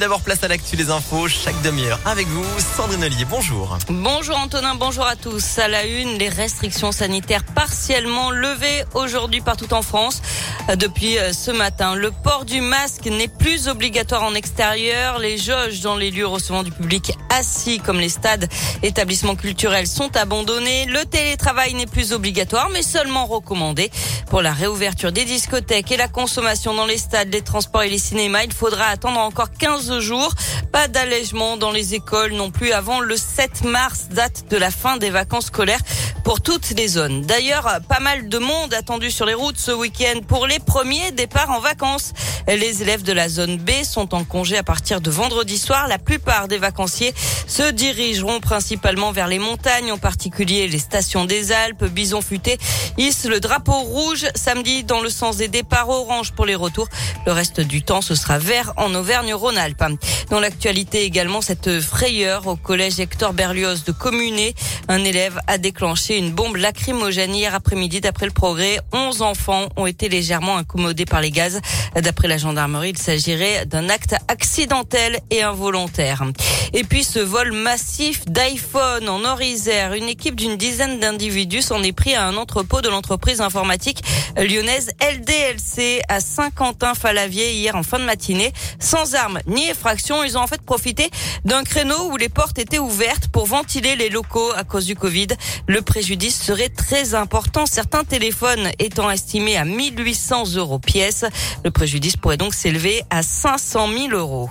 D'abord, place à l'actu les infos, chaque demi-heure. Avec vous, Sandrine Ollier, bonjour. Bonjour Antonin, bonjour à tous. À la une, les restrictions sanitaires partiellement levées aujourd'hui partout en France. Depuis euh, ce matin, le port du masque n'est plus obligatoire en extérieur. Les jauges dans les lieux recevant du public assis comme les stades, établissements culturels sont abandonnés. Le télétravail n'est plus obligatoire mais seulement recommandé. Pour la réouverture des discothèques et la consommation dans les stades, les transports et les cinémas, il faudra attendre encore 15 jours. Pas d'allègement dans les écoles non plus avant le 7 mars, date de la fin des vacances scolaires pour toutes les zones. D'ailleurs, pas mal de monde attendu sur les routes ce week-end pour les premiers départs en vacances. Les élèves de la zone B sont en congé à partir de vendredi soir. La plupart des vacanciers se dirigeront principalement vers les montagnes, en particulier les stations des Alpes. Bison futé hisse le drapeau rouge samedi dans le sens des départs orange pour les retours. Le reste du temps, ce sera vert en Auvergne-Rhône-Alpes. Dans l'actualité également, cette frayeur au collège Hector Berlioz de Communé. Un élève a déclenché une bombe lacrymogène hier après-midi. D'après le progrès, 11 enfants ont été légèrement incommodés par les gaz. D'après la gendarmerie, il s'agirait d'un acte accidentel et involontaire. Et puis ce vol massif d'iPhone en Orisère. Une équipe d'une dizaine d'individus s'en est pris à un entrepôt de l'entreprise informatique lyonnaise LDLC à Saint-Quentin-Falavier hier en fin de matinée. Sans armes ni effraction, ils ont en fait profité d'un créneau où les portes étaient ouvertes pour ventiler les locaux à cause du Covid. Préjudice serait très important, certains téléphones étant estimés à 1800 euros pièce. Le préjudice pourrait donc s'élever à 500 000 euros.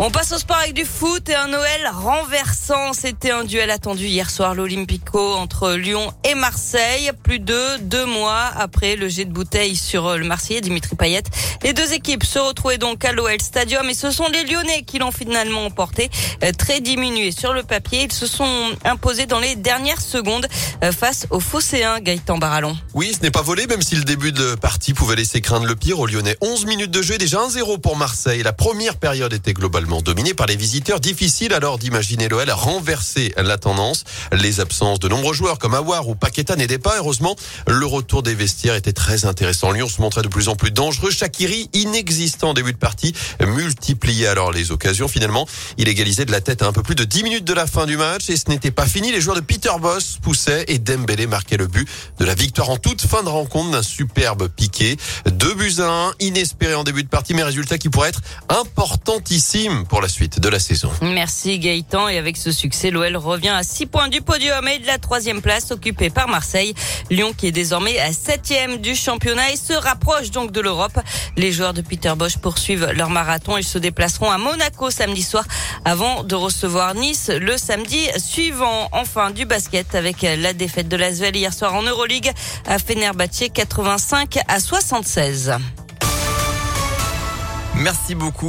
On passe au sport avec du foot et un Noël renversant. C'était un duel attendu hier soir, l'Olympico entre Lyon et Marseille. Plus de deux mois après le jet de bouteille sur le Marseillais Dimitri Payet. Les deux équipes se retrouvaient donc à l'OL Stadium et ce sont les Lyonnais qui l'ont finalement emporté. Euh, très diminués sur le papier, ils se sont imposés dans les dernières secondes euh, face aux Phocéens Gaëtan Barallon. Oui, ce n'est pas volé, même si le début de partie pouvait laisser craindre le pire aux Lyonnais. 11 minutes de jeu, déjà 1-0 pour Marseille. La première période était globalement dominé par les visiteurs. Difficile alors d'imaginer l'OL renverser la tendance. Les absences de nombreux joueurs comme Awar ou Paqueta n'aidaient pas. Heureusement, le retour des vestiaires était très intéressant. Lyon se montrait de plus en plus dangereux. Shakiri, inexistant en début de partie, multipliait alors les occasions. Finalement, il égalisait de la tête à un peu plus de 10 minutes de la fin du match et ce n'était pas fini. Les joueurs de Peter Boss poussaient et Dembélé marquait le but de la victoire en toute fin de rencontre d'un superbe piqué. Deux buts à un, inespéré en début de partie, mais résultat qui pourrait être importantissime pour la suite de la saison. Merci Gaëtan. Et avec ce succès, l'OL revient à 6 points du podium et de la troisième place occupée par Marseille. Lyon qui est désormais à septième du championnat et se rapproche donc de l'Europe. Les joueurs de Peter Bosch poursuivent leur marathon. Ils se déplaceront à Monaco samedi soir avant de recevoir Nice le samedi suivant. Enfin du basket avec la défaite de l'Asvel hier soir en Euroleague à Fenerbahçe 85 à 76. Merci beaucoup.